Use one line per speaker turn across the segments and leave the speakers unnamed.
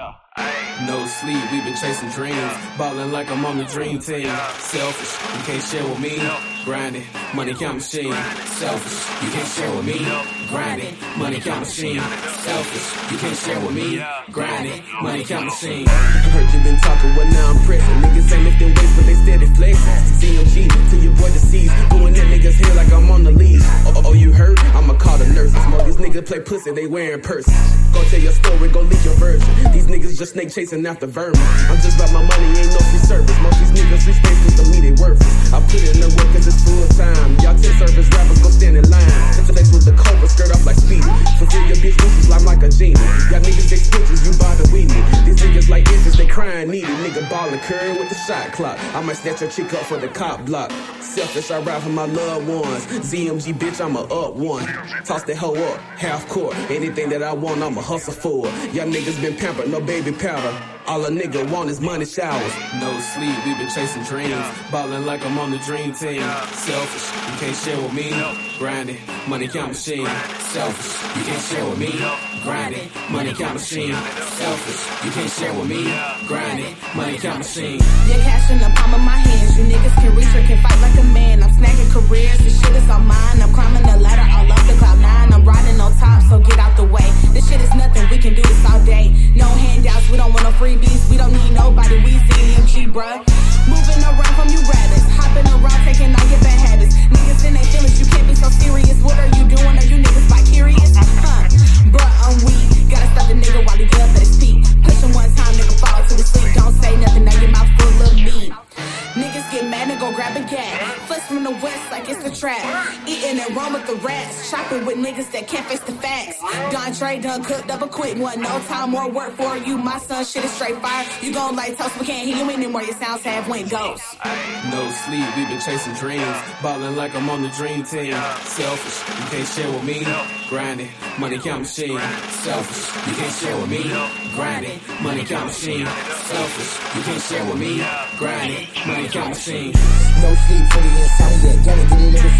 Yeah.
No sleep, we been chasing dreams. Ballin' like I'm on the dream team. Selfish, you can't share with me. Grinding, money count machine. Selfish, you can't share with me. Grinding, money count machine. Selfish, you can't share with me. Grinding, money count machine. I heard you been talking, well now I'm pressing. Niggas ain't lifting weights, but they steady flexing. CMG niggas play pussy, they wearing purses. Go tell your story, go leak your version. These niggas just snake chasing after vermin. I'm just about my money, ain't no crying needy. Nigga ballin' curry with the shot clock. I might snatch your chick up for the cop block. Selfish, I ride for my loved ones. ZMG bitch, I'm a up one. Toss that hoe up, half court. Anything that I want, I'ma hustle for. Y'all niggas been pampered, no baby powder. All a nigga want is money showers. No sleep, we been chasing dreams. Ballin' like I'm on the dream team. Selfish, you can't share with me. Grinding, money count machine. Selfish, you can't share with me. Grinding, money count machine. Selfish, you can't share with me. Grinding, money count machine.
Yeah, cash in the palm of my hands. You niggas can reach or can fight This nothing, we can do this all day. No handouts, we don't want no freebies. We don't need nobody, we see CMG, bruh. Moving around from Eating and run with the rats. Shopping with niggas that can't face the facts. Don Trey done cooked up a quick one. No time, more work for you. My son shit is straight fire. You gon' like toast, we can't hear you anymore. Your sounds have went ghost.
No sleep, we been chasing dreams. Ballin' like I'm on the dream team. Selfish, you can't share with me. Grinding, money count machine. Selfish, you can't share with me. Grinding, money count machine. Selfish, you can't share with me. Grinding, money count machine.
No sleep for the insomnia. Gotta get it every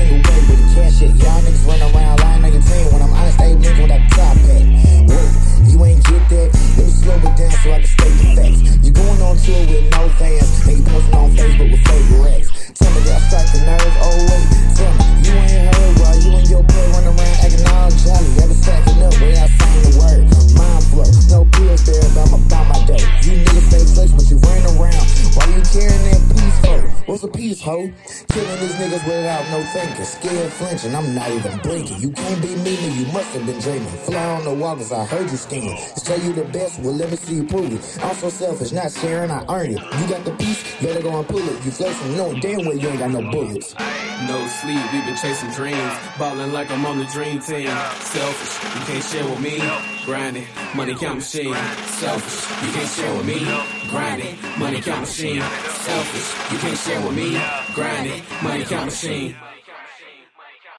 nerve, oh wait. Tell me, you ain't heard while you and your boy run around acting all jolly. Ever stacking up without saying Piece, ho? Killing these niggas without no thinking. Scared flinching, I'm not even blinking. You can't be me, you must have been dreaming. Fly on the wall, cause I heard you scheming. Say you the best, well, let me see you prove it. I'm so selfish, not sharing, I earn it. You got the piece, better go and pull it. You flexing, knowing damn well you ain't got no bullets.
No sleep, we been chasing dreams. Ballin' like I'm on the dream team. Selfish, you can't share with me. Grinding, money count machine. Selfish, you can't share with me. Grinding, money count machine. Selfish, you can't share with me. Grinding, money count machine.